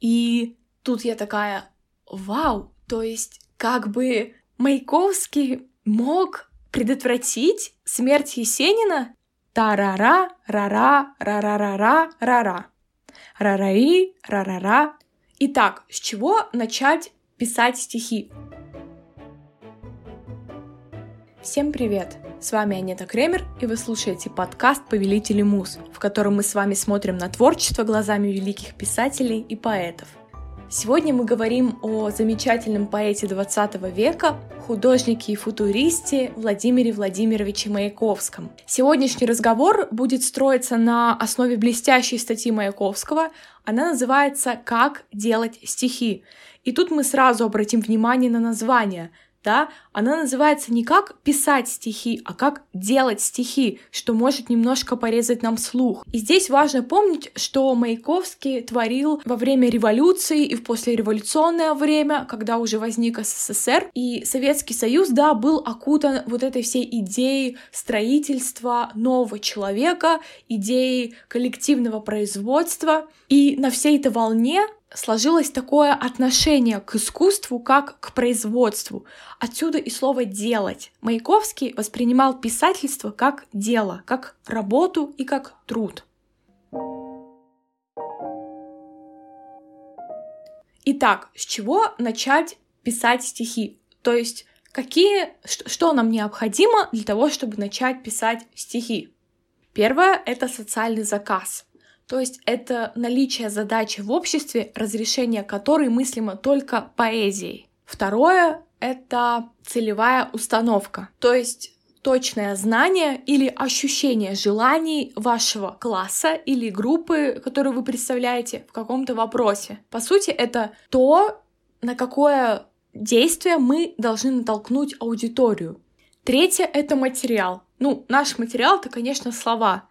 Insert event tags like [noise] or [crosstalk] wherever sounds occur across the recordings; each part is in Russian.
И тут я такая, вау, то есть как бы Маяковский мог предотвратить смерть Есенина? Та-ра-ра, ра-ра, ра-ра-ра-ра, ра-ра. Ра-ра-и, ра-ра-ра. Итак, с чего начать писать стихи? Всем привет! С вами Анета Кремер, и вы слушаете подкаст «Повелители муз», в котором мы с вами смотрим на творчество глазами великих писателей и поэтов. Сегодня мы говорим о замечательном поэте 20 века, художнике и футуристе Владимире Владимировиче Маяковском. Сегодняшний разговор будет строиться на основе блестящей статьи Маяковского. Она называется «Как делать стихи». И тут мы сразу обратим внимание на название — да, она называется не как писать стихи, а как делать стихи, что может немножко порезать нам слух. И здесь важно помнить, что Маяковский творил во время революции и в послереволюционное время, когда уже возник СССР, и Советский Союз, да, был окутан вот этой всей идеей строительства нового человека, идеей коллективного производства. И на всей этой волне сложилось такое отношение к искусству как к производству. Отсюда и слово «делать». Маяковский воспринимал писательство как дело, как работу и как труд. Итак, с чего начать писать стихи? То есть, какие, что нам необходимо для того, чтобы начать писать стихи? Первое — это социальный заказ. То есть это наличие задачи в обществе, разрешение которой мыслимо только поэзией. Второе — это целевая установка, то есть точное знание или ощущение желаний вашего класса или группы, которую вы представляете в каком-то вопросе. По сути, это то, на какое действие мы должны натолкнуть аудиторию. Третье — это материал. Ну, наш материал — это, конечно, слова.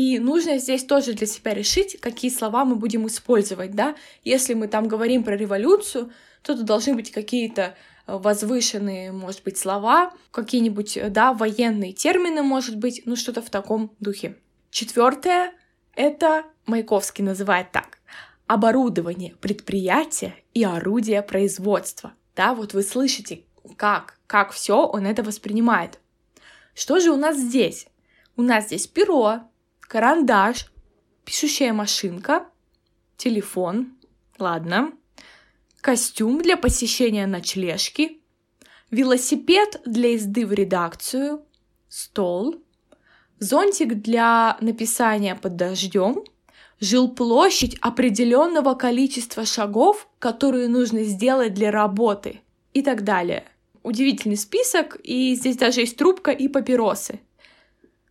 И нужно здесь тоже для себя решить, какие слова мы будем использовать, да. Если мы там говорим про революцию, то тут должны быть какие-то э, возвышенные, может быть, слова, какие-нибудь, э, да, военные термины, может быть, ну что-то в таком духе. Четвертое — это Маяковский называет так — оборудование предприятия и орудия производства. Да, вот вы слышите, как, как все он это воспринимает. Что же у нас здесь? У нас здесь перо, карандаш, пишущая машинка, телефон, ладно, костюм для посещения ночлежки, велосипед для езды в редакцию, стол, зонтик для написания под дождем, жилплощадь определенного количества шагов, которые нужно сделать для работы. И так далее. Удивительный список, и здесь даже есть трубка и папиросы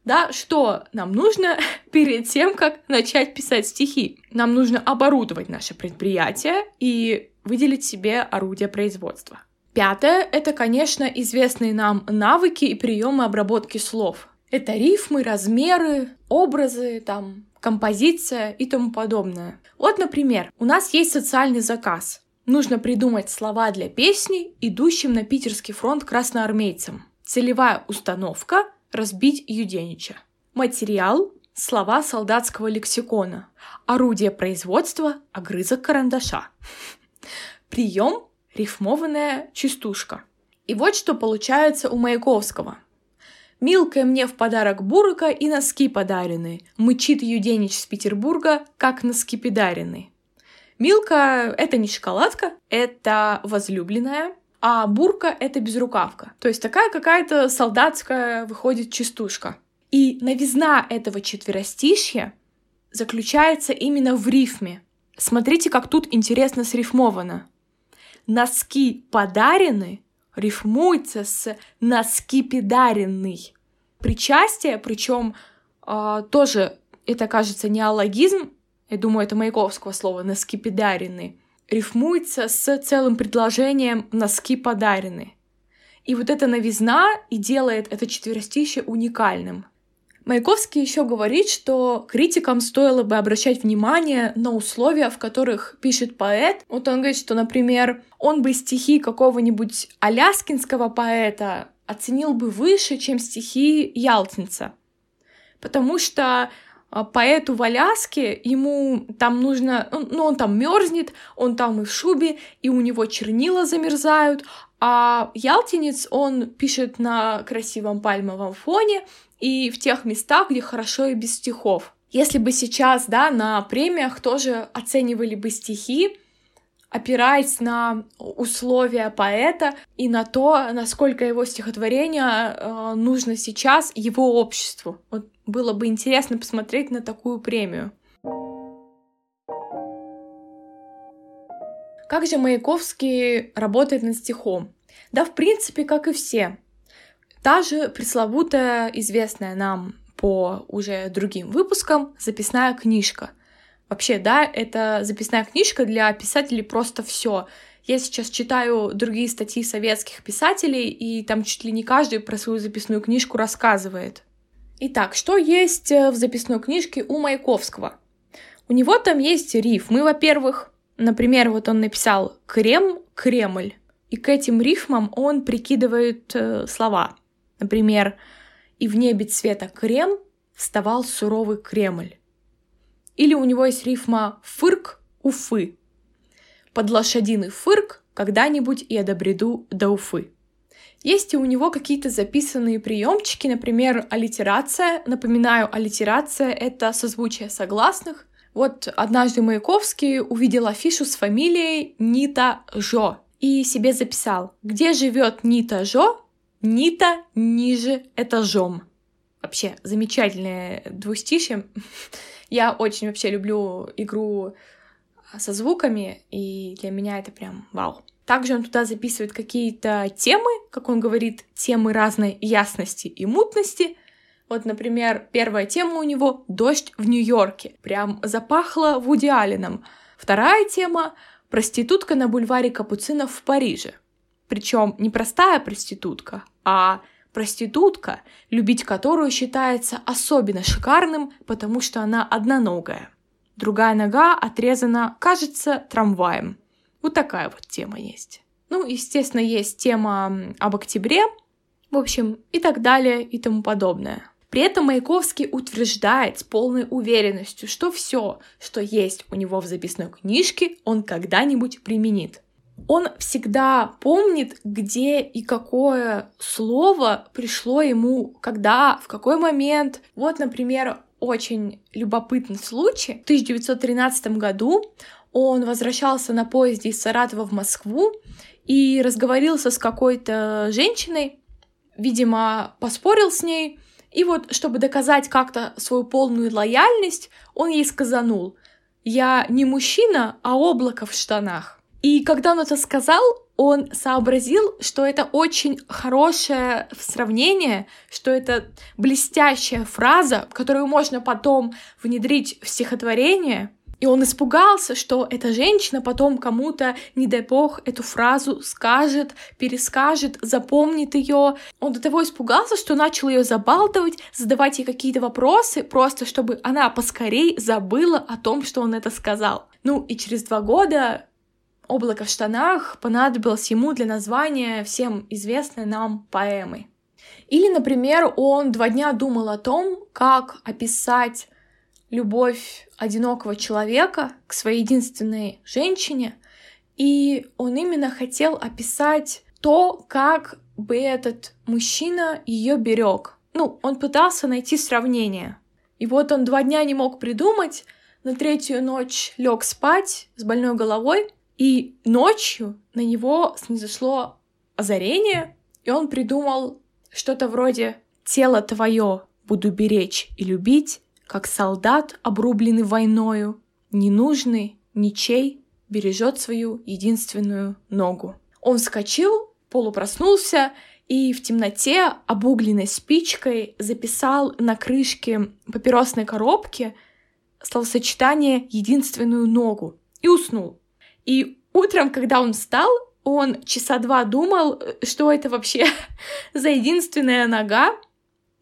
да, что нам нужно [laughs] перед тем, как начать писать стихи? Нам нужно оборудовать наше предприятие и выделить себе орудие производства. Пятое — это, конечно, известные нам навыки и приемы обработки слов. Это рифмы, размеры, образы, там, композиция и тому подобное. Вот, например, у нас есть социальный заказ. Нужно придумать слова для песни, идущим на питерский фронт красноармейцам. Целевая установка разбить Юденича. Материал — слова солдатского лексикона. Орудие производства — огрызок карандаша. [laughs] Прием — рифмованная частушка. И вот что получается у Маяковского. Милкая мне в подарок бурка и носки подарены. Мычит Юденич с Петербурга, как носки подарены. Милка — это не шоколадка, это возлюбленная, а бурка — это безрукавка. То есть такая какая-то солдатская выходит частушка. И новизна этого четверостишья заключается именно в рифме. Смотрите, как тут интересно срифмовано. Носки подарены рифмуется с носки педаренный. Причастие, причем э, тоже это кажется неологизм, я думаю, это Маяковского слова носки педаренный рифмуется с целым предложением «носки подарены». И вот эта новизна и делает это четверостище уникальным. Маяковский еще говорит, что критикам стоило бы обращать внимание на условия, в которых пишет поэт. Вот он говорит, что, например, он бы стихи какого-нибудь аляскинского поэта оценил бы выше, чем стихи Ялтинца. Потому что поэту в Аляске, ему там нужно, ну, он там мерзнет, он там и в шубе, и у него чернила замерзают, а ялтинец, он пишет на красивом пальмовом фоне и в тех местах, где хорошо и без стихов. Если бы сейчас, да, на премиях тоже оценивали бы стихи, опираясь на условия поэта и на то, насколько его стихотворение э, нужно сейчас его обществу. Вот было бы интересно посмотреть на такую премию. Как же Маяковский работает над стихом? Да, в принципе, как и все. Та же пресловутая, известная нам по уже другим выпускам, записная книжка. Вообще, да, это записная книжка для писателей просто все. Я сейчас читаю другие статьи советских писателей, и там чуть ли не каждый про свою записную книжку рассказывает. Итак, что есть э, в записной книжке у Маяковского? У него там есть рифмы, во-первых. Например, вот он написал «крем», «кремль», и к этим рифмам он прикидывает э, слова. Например, «и в небе цвета крем вставал суровый Кремль». Или у него есть рифма «фырк Уфы». Под лошадиный фырк когда-нибудь я добреду до Уфы. Есть и у него какие-то записанные приемчики, например, аллитерация. Напоминаю, аллитерация — это созвучие согласных. Вот однажды Маяковский увидел афишу с фамилией Нита Жо и себе записал, где живет Нита Жо, Нита ниже этажом. Вообще, замечательное двустишье. [laughs] Я очень вообще люблю игру со звуками, и для меня это прям вау. Также он туда записывает какие-то темы, как он говорит, темы разной ясности и мутности. Вот, например, первая тема у него «Дождь в Нью-Йорке». Прям запахло Вуди Алленом. Вторая тема «Проститутка на бульваре Капуцинов в Париже». Причем не простая проститутка, а проститутка, любить которую считается особенно шикарным, потому что она одноногая. Другая нога отрезана, кажется, трамваем. Вот такая вот тема есть. Ну, естественно, есть тема об октябре, в общем, и так далее, и тому подобное. При этом Маяковский утверждает с полной уверенностью, что все, что есть у него в записной книжке, он когда-нибудь применит он всегда помнит, где и какое слово пришло ему, когда, в какой момент. Вот, например, очень любопытный случай. В 1913 году он возвращался на поезде из Саратова в Москву и разговорился с какой-то женщиной, видимо, поспорил с ней, и вот, чтобы доказать как-то свою полную лояльность, он ей сказанул, «Я не мужчина, а облако в штанах». И когда он это сказал, он сообразил, что это очень хорошее сравнение, что это блестящая фраза, которую можно потом внедрить в стихотворение. И он испугался, что эта женщина потом кому-то, не дай бог, эту фразу скажет, перескажет, запомнит ее. Он до того испугался, что начал ее забалтывать, задавать ей какие-то вопросы, просто чтобы она поскорей забыла о том, что он это сказал. Ну и через два года «Облако в штанах» понадобилось ему для названия всем известной нам поэмы. Или, например, он два дня думал о том, как описать любовь одинокого человека к своей единственной женщине, и он именно хотел описать то, как бы этот мужчина ее берег. Ну, он пытался найти сравнение. И вот он два дня не мог придумать, на третью ночь лег спать с больной головой, и ночью на него снизошло озарение, и он придумал что-то вроде «Тело твое буду беречь и любить, как солдат, обрубленный войною, ненужный, ничей, бережет свою единственную ногу». Он вскочил, полупроснулся и в темноте обугленной спичкой записал на крышке папиросной коробки словосочетание «единственную ногу» и уснул. И утром, когда он встал, он часа два думал, что это вообще [laughs] за единственная нога,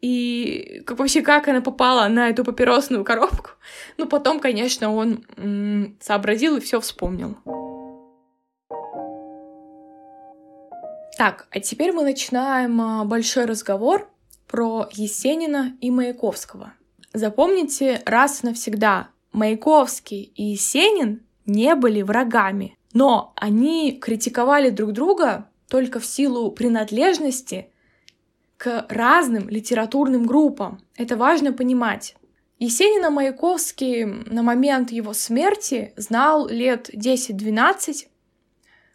и как вообще как она попала на эту папиросную коробку. Ну, потом, конечно, он м- сообразил и все вспомнил. Так, а теперь мы начинаем а, большой разговор про Есенина и Маяковского. Запомните раз и навсегда, Маяковский и Есенин не были врагами, но они критиковали друг друга только в силу принадлежности к разным литературным группам. Это важно понимать. Есенина Маяковский на момент его смерти знал лет 10-12.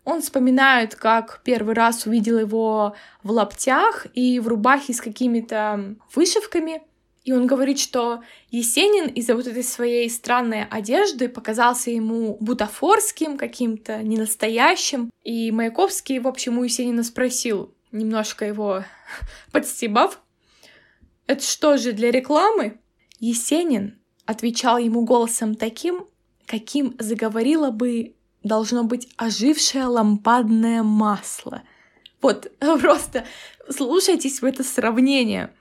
Он вспоминает, как первый раз увидел его в лаптях и в рубахе с какими-то вышивками. И он говорит, что Есенин из-за вот этой своей странной одежды показался ему бутафорским, каким-то ненастоящим. И Маяковский, в общем, у Есенина спросил, немножко его [laughs] подстебав, «Это что же, для рекламы?» Есенин отвечал ему голосом таким, каким заговорило бы, должно быть, ожившее лампадное масло. Вот, [laughs] просто слушайтесь в это сравнение.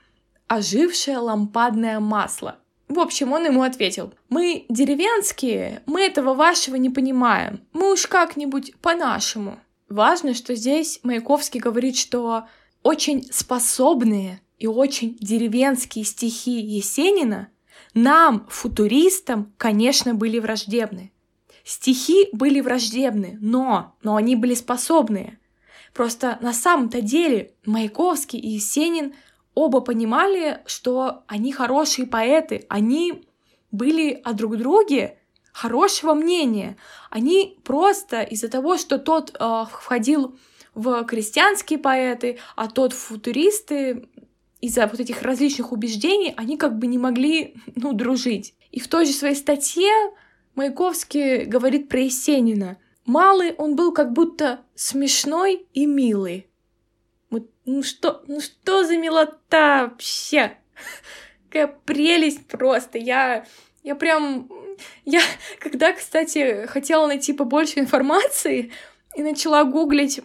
Ожившее лампадное масло. В общем, он ему ответил, мы деревенские, мы этого вашего не понимаем, мы уж как-нибудь по-нашему. Важно, что здесь Маяковский говорит, что очень способные и очень деревенские стихи Есенина нам, футуристам, конечно, были враждебны. Стихи были враждебны, но, но они были способные. Просто на самом-то деле Маяковский и Есенин оба понимали, что они хорошие поэты, они были о друг друге хорошего мнения. Они просто из-за того, что тот э, входил в крестьянские поэты, а тот в футуристы, из-за вот этих различных убеждений они как бы не могли, ну, дружить. И в той же своей статье Маяковский говорит про Есенина. Малый он был как будто смешной и милый. Ну что, ну что за милота вообще? Какая прелесть просто. Я, я прям... Я, когда, кстати, хотела найти побольше информации, и начала гуглить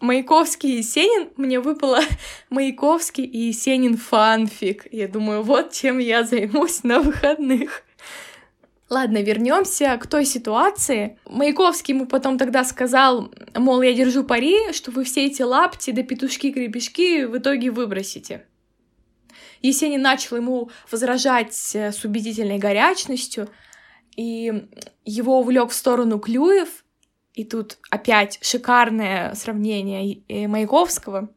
Маяковский и Есенин, мне выпало Маяковский и Есенин фанфик. Я думаю, вот чем я займусь на выходных. Ладно, вернемся к той ситуации. Маяковский ему потом тогда сказал, мол, я держу пари, что вы все эти лапти да петушки-крепешки в итоге выбросите. Есенин начал ему возражать с убедительной горячностью, и его увлек в сторону Клюев, и тут опять шикарное сравнение Маяковского.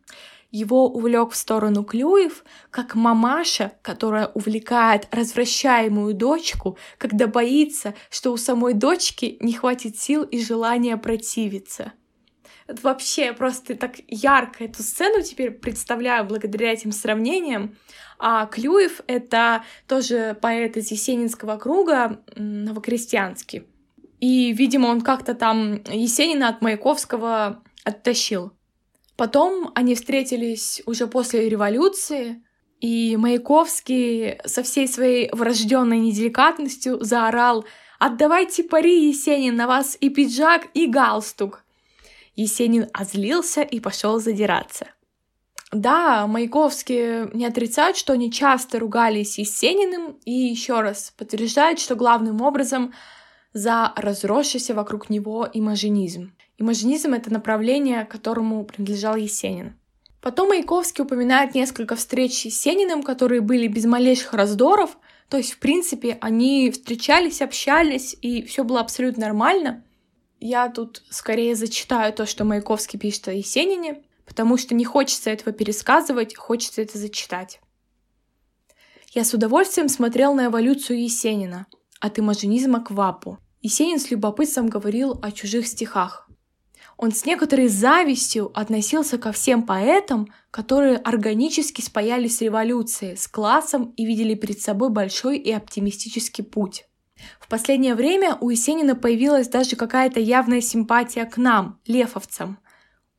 Его увлек в сторону Клюев, как мамаша, которая увлекает развращаемую дочку, когда боится, что у самой дочки не хватит сил и желания противиться. Это вообще просто так ярко эту сцену теперь представляю благодаря этим сравнениям. А Клюев — это тоже поэт из Есенинского круга, новокрестьянский. И, видимо, он как-то там Есенина от Маяковского оттащил. Потом они встретились уже после революции, и Маяковский со всей своей врожденной неделикатностью заорал «Отдавайте пари, Есенин, на вас и пиджак, и галстук!» Есенин озлился и пошел задираться. Да, Маяковский не отрицает, что они часто ругались с Есениным, и еще раз подтверждает, что главным образом за разросшийся вокруг него имажинизм. Имажинизм — это направление, которому принадлежал Есенин. Потом Маяковский упоминает несколько встреч с Есениным, которые были без малейших раздоров, то есть, в принципе, они встречались, общались, и все было абсолютно нормально. Я тут скорее зачитаю то, что Маяковский пишет о Есенине, потому что не хочется этого пересказывать, хочется это зачитать. Я с удовольствием смотрел на эволюцию Есенина, от имажинизма к вапу. Есенин с любопытством говорил о чужих стихах. Он с некоторой завистью относился ко всем поэтам, которые органически спаялись с революцией, с классом и видели перед собой большой и оптимистический путь. В последнее время у Есенина появилась даже какая-то явная симпатия к нам, лефовцам.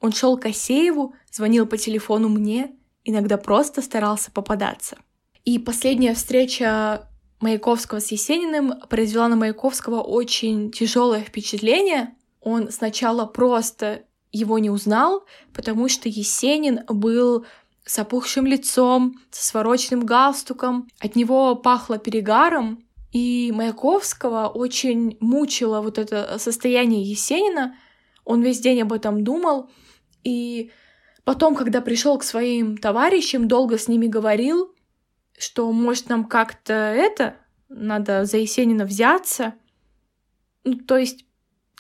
Он шел к Асееву, звонил по телефону мне, иногда просто старался попадаться. И последняя встреча Маяковского с Есениным произвела на Маяковского очень тяжелое впечатление. Он сначала просто его не узнал, потому что Есенин был с опухшим лицом, со свороченным галстуком, от него пахло перегаром, и Маяковского очень мучило вот это состояние Есенина. Он весь день об этом думал, и потом, когда пришел к своим товарищам, долго с ними говорил, что может нам как-то это, надо за Есенина взяться. Ну, то есть,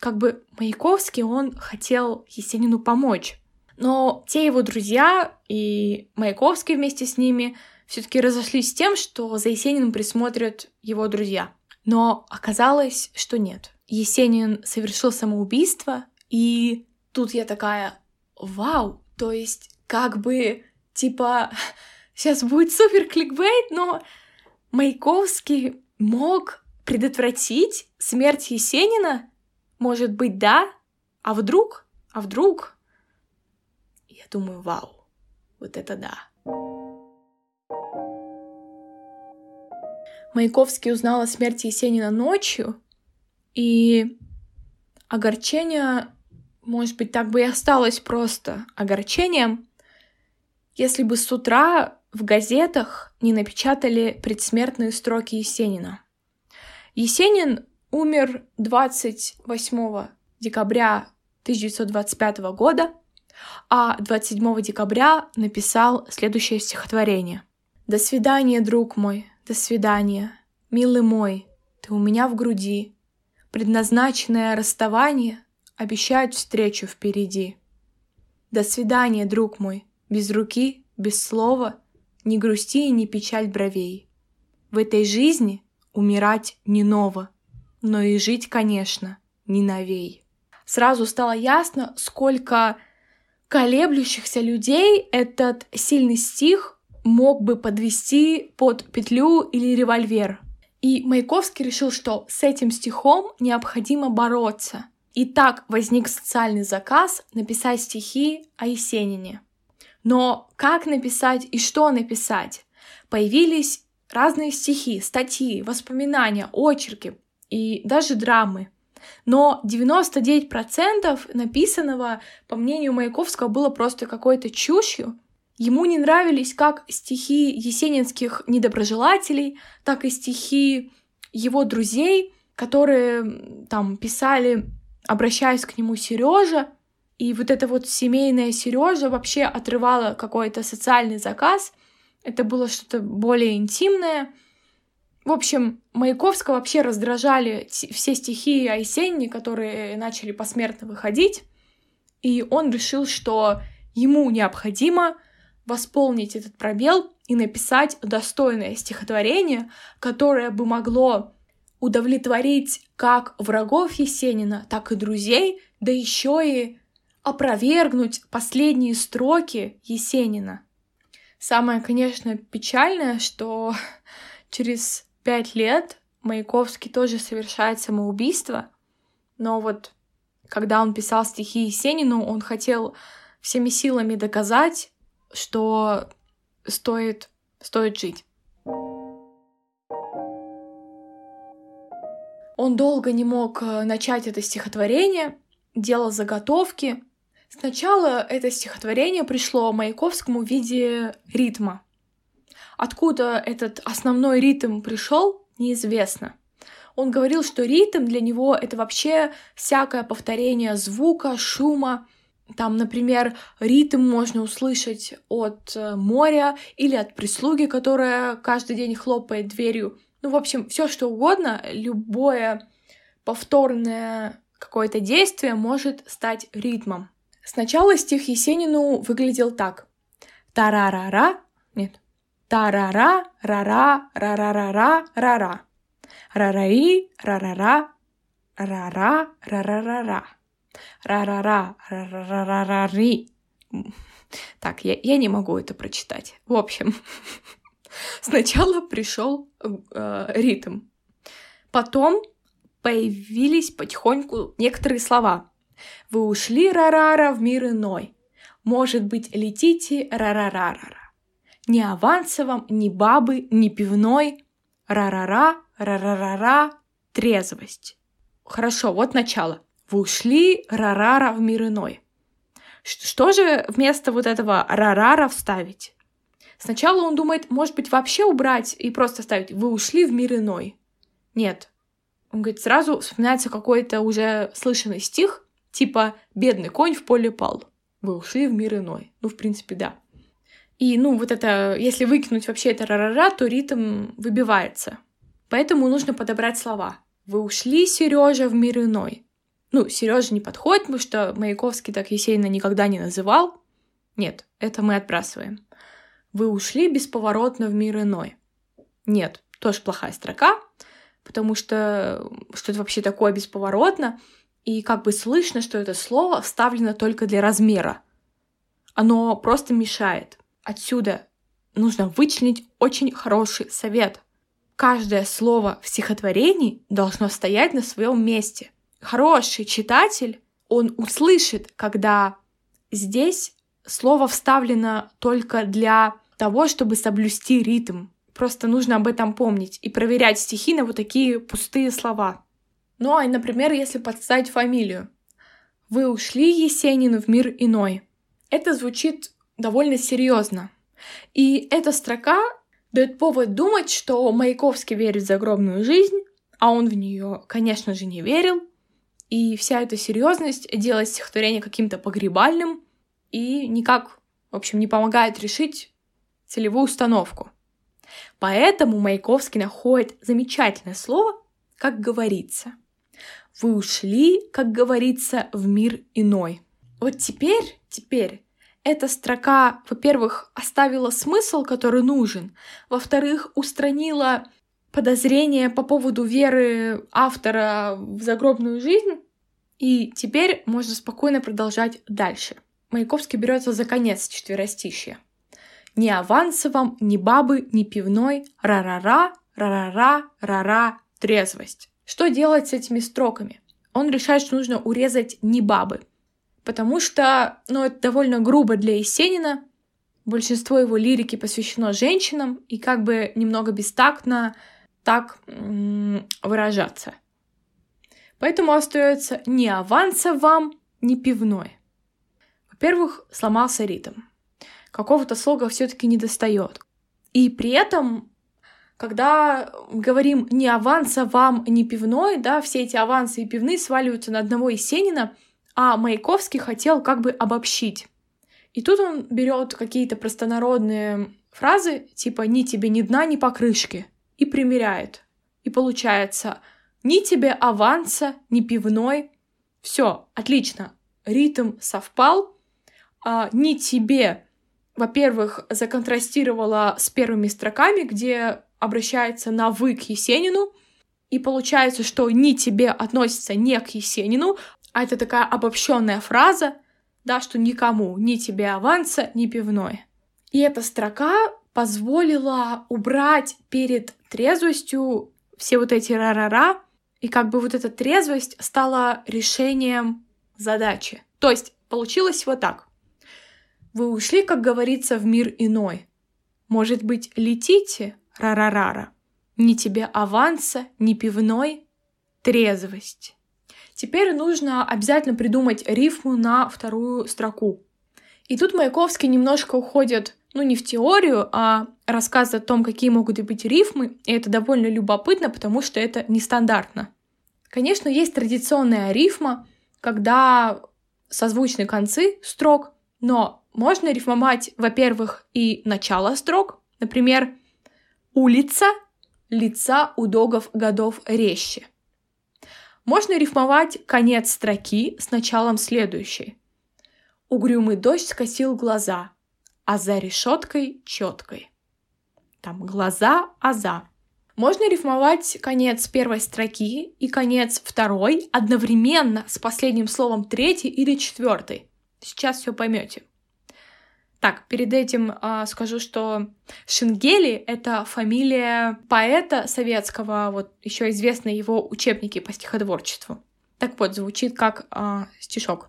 как бы Маяковский, он хотел Есенину помочь. Но те его друзья и Маяковский вместе с ними все-таки разошлись с тем, что за Есениным присмотрят его друзья. Но оказалось, что нет. Есенин совершил самоубийство, и тут я такая, вау, то есть как бы, типа, [laughs] сейчас будет супер кликбейт, но Маяковский мог предотвратить смерть Есенина? Может быть, да? А вдруг? А вдруг? Я думаю, вау, вот это да. Маяковский узнал о смерти Есенина ночью, и огорчение, может быть, так бы и осталось просто огорчением, если бы с утра в газетах не напечатали предсмертные строки Есенина. Есенин умер 28 декабря 1925 года, а 27 декабря написал следующее стихотворение. «До свидания, друг мой, до свидания, милый мой, ты у меня в груди. Предназначенное расставание обещает встречу впереди. До свидания, друг мой, без руки, без слова, не грусти и не печаль бровей. В этой жизни умирать не ново, но и жить, конечно, не новей. Сразу стало ясно, сколько колеблющихся людей этот сильный стих мог бы подвести под петлю или револьвер. И Маяковский решил, что с этим стихом необходимо бороться. И так возник социальный заказ написать стихи о Есенине. Но как написать и что написать? Появились разные стихи, статьи, воспоминания, очерки и даже драмы. Но 99% написанного, по мнению Маяковского, было просто какой-то чушью. Ему не нравились как стихи есенинских недоброжелателей, так и стихи его друзей, которые там писали, обращаясь к нему Сережа, и вот эта вот семейная Сережа вообще отрывала какой-то социальный заказ. Это было что-то более интимное. В общем, Маяковского вообще раздражали все стихи о Есенине, которые начали посмертно выходить. И он решил, что ему необходимо восполнить этот пробел и написать достойное стихотворение, которое бы могло удовлетворить как врагов Есенина, так и друзей, да еще и опровергнуть последние строки Есенина. Самое, конечно, печальное, что [laughs] через пять лет Маяковский тоже совершает самоубийство, но вот когда он писал стихи Есенину, он хотел всеми силами доказать, что стоит, стоит жить. Он долго не мог э, начать это стихотворение, делал заготовки, Сначала это стихотворение пришло Маяковскому в виде ритма. Откуда этот основной ритм пришел, неизвестно. Он говорил, что ритм для него это вообще всякое повторение звука, шума. Там, например, ритм можно услышать от э, моря или от прислуги, которая каждый день хлопает дверью. Ну, в общем, все что угодно, любое повторное какое-то действие может стать ритмом. Сначала стих Есенину выглядел так. Тарарара, тарара, рара, рарарара, рара. Рараи, рарара, рара, рарарара. Рарара, рарарарари. Ни авансовом, ни бабы, ни пивной. Рарара, рарарара, трезвость. Хорошо, вот начало. Вы ушли, рарара, в мир иной. Что же вместо вот этого рарара вставить? Сначала он думает, может быть, вообще убрать и просто ставить «Вы ушли в мир иной». Нет. Он говорит, сразу вспоминается какой-то уже слышанный стих, Типа «бедный конь в поле пал». Вы ушли в мир иной. Ну, в принципе, да. И, ну, вот это, если выкинуть вообще это ра-ра-ра, то ритм выбивается. Поэтому нужно подобрать слова. Вы ушли, Сережа, в мир иной. Ну, Сережа не подходит, потому что Маяковский так Есенина никогда не называл. Нет, это мы отбрасываем. Вы ушли бесповоротно в мир иной. Нет, тоже плохая строка, потому что что это вообще такое бесповоротно, и как бы слышно, что это слово вставлено только для размера. Оно просто мешает. Отсюда нужно вычленить очень хороший совет. Каждое слово в стихотворении должно стоять на своем месте. Хороший читатель, он услышит, когда здесь слово вставлено только для того, чтобы соблюсти ритм. Просто нужно об этом помнить и проверять стихи на вот такие пустые слова. Ну а, например, если подставить фамилию. Вы ушли, Есенин, в мир иной. Это звучит довольно серьезно. И эта строка дает повод думать, что Маяковский верит в загробную жизнь, а он в нее, конечно же, не верил. И вся эта серьезность делает стихотворение каким-то погребальным и никак, в общем, не помогает решить целевую установку. Поэтому Маяковский находит замечательное слово, как говорится. Вы ушли, как говорится, в мир иной. Вот теперь, теперь эта строка, во-первых, оставила смысл, который нужен, во-вторых, устранила подозрения по поводу веры автора в загробную жизнь, и теперь можно спокойно продолжать дальше. Маяковский берется за конец четверостища. Ни аванса вам, ни бабы, ни пивной, ра-ра-ра, ра-ра-ра, ра-ра, трезвость. Что делать с этими строками? Он решает, что нужно урезать «ни бабы», потому что, ну, это довольно грубо для Есенина, большинство его лирики посвящено женщинам, и как бы немного бестактно так м- выражаться. Поэтому остается ни аванса вам, ни пивной. Во-первых, сломался ритм какого-то слога все-таки не достает. И при этом, когда говорим не аванса вам, не пивной, да, все эти авансы и пивные сваливаются на одного Есенина, а Маяковский хотел как бы обобщить. И тут он берет какие-то простонародные фразы, типа «ни тебе ни дна, ни покрышки», и примеряет. И получается «ни тебе аванса, ни пивной». Все, отлично, ритм совпал, а, «ни тебе во-первых, законтрастировала с первыми строками, где обращается на «вы» к Есенину, и получается, что «ни тебе» относится не к Есенину, а это такая обобщенная фраза, да, что никому, ни тебе аванса, ни пивной. И эта строка позволила убрать перед трезвостью все вот эти ра-ра-ра, и как бы вот эта трезвость стала решением задачи. То есть получилось вот так. Вы ушли, как говорится, в мир иной. Может быть, летите, рара-рара? Ни тебе аванса, ни пивной, трезвость. Теперь нужно обязательно придумать рифму на вторую строку. И тут Маяковский немножко уходит, ну, не в теорию, а рассказ о том, какие могут быть рифмы, и это довольно любопытно, потому что это нестандартно. Конечно, есть традиционная рифма, когда созвучны концы строк, но можно рифмовать, во-первых, и начало строк, например, улица, лица у догов годов резче. Можно рифмовать конец строки с началом следующей. Угрюмый дождь скосил глаза, а за решеткой четкой. Там глаза, а за. Можно рифмовать конец первой строки и конец второй одновременно с последним словом третьей или четвертой. Сейчас все поймете. Так, перед этим э, скажу, что Шенгели — это фамилия поэта советского, вот еще известны его учебники по стихотворчеству. Так вот, звучит как э, стишок.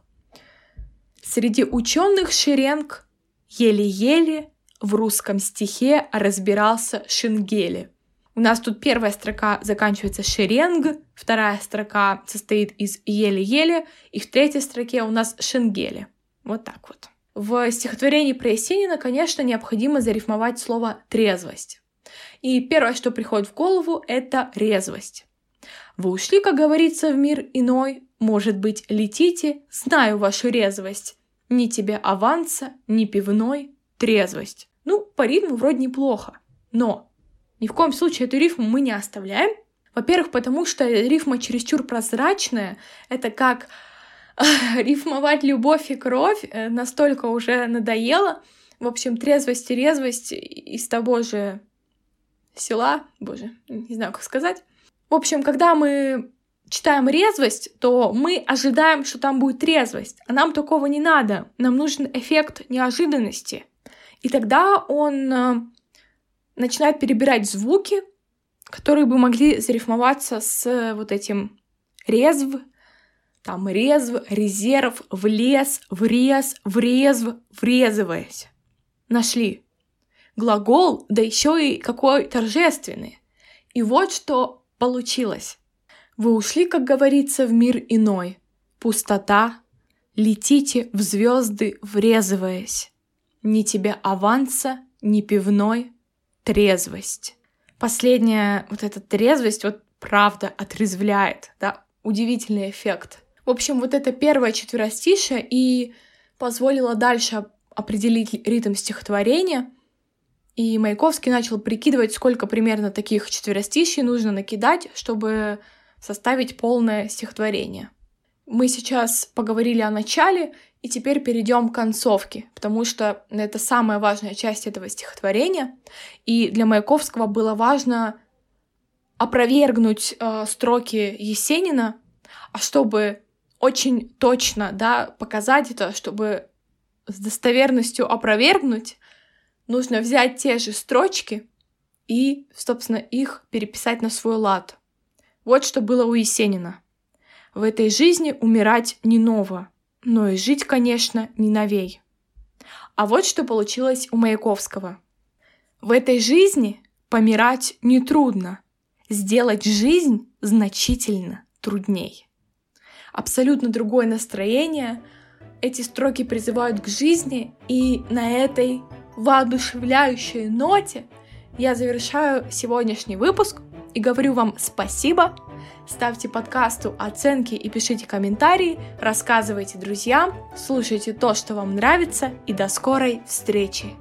Среди ученых шеренг еле-еле в русском стихе разбирался Шенгели. У нас тут первая строка заканчивается шеренг, вторая строка состоит из еле-еле, и в третьей строке у нас Шенгели. Вот так вот. В стихотворении про Есенина, конечно, необходимо зарифмовать слово «трезвость». И первое, что приходит в голову, это резвость. Вы ушли, как говорится, в мир иной, может быть, летите, знаю вашу резвость. Ни тебе аванса, ни пивной, трезвость. Ну, по ритму вроде неплохо, но ни в коем случае эту рифму мы не оставляем. Во-первых, потому что рифма чересчур прозрачная. Это как [laughs] рифмовать любовь и кровь э, настолько уже надоело. В общем, трезвость и резвость из того же села, боже, не знаю, как сказать. В общем, когда мы читаем резвость, то мы ожидаем, что там будет трезвость, а нам такого не надо. Нам нужен эффект неожиданности. И тогда он э, начинает перебирать звуки, которые бы могли зарифмоваться с вот этим резв, там резв, резерв, влез, врез, врезв, врезываясь. Нашли. Глагол, да еще и какой торжественный. И вот что получилось. Вы ушли, как говорится, в мир иной. Пустота. Летите в звезды, врезываясь. Ни тебе аванса, ни пивной. Трезвость. Последняя вот эта трезвость, вот правда отрезвляет, да, удивительный эффект. В общем, вот это первое четверостишее и позволило дальше определить ритм стихотворения. И Маяковский начал прикидывать, сколько примерно таких четверостишей нужно накидать, чтобы составить полное стихотворение. Мы сейчас поговорили о начале, и теперь перейдем к концовке, потому что это самая важная часть этого стихотворения. И для Маяковского было важно опровергнуть э, строки Есенина, а чтобы очень точно да, показать это, чтобы с достоверностью опровергнуть, нужно взять те же строчки и, собственно, их переписать на свой лад. Вот что было у Есенина. В этой жизни умирать не ново, но и жить, конечно, не новей. А вот что получилось у Маяковского. В этой жизни помирать нетрудно, сделать жизнь значительно трудней. Абсолютно другое настроение. Эти строки призывают к жизни, и на этой воодушевляющей ноте я завершаю сегодняшний выпуск и говорю вам спасибо. Ставьте подкасту оценки и пишите комментарии, рассказывайте друзьям, слушайте то, что вам нравится, и до скорой встречи!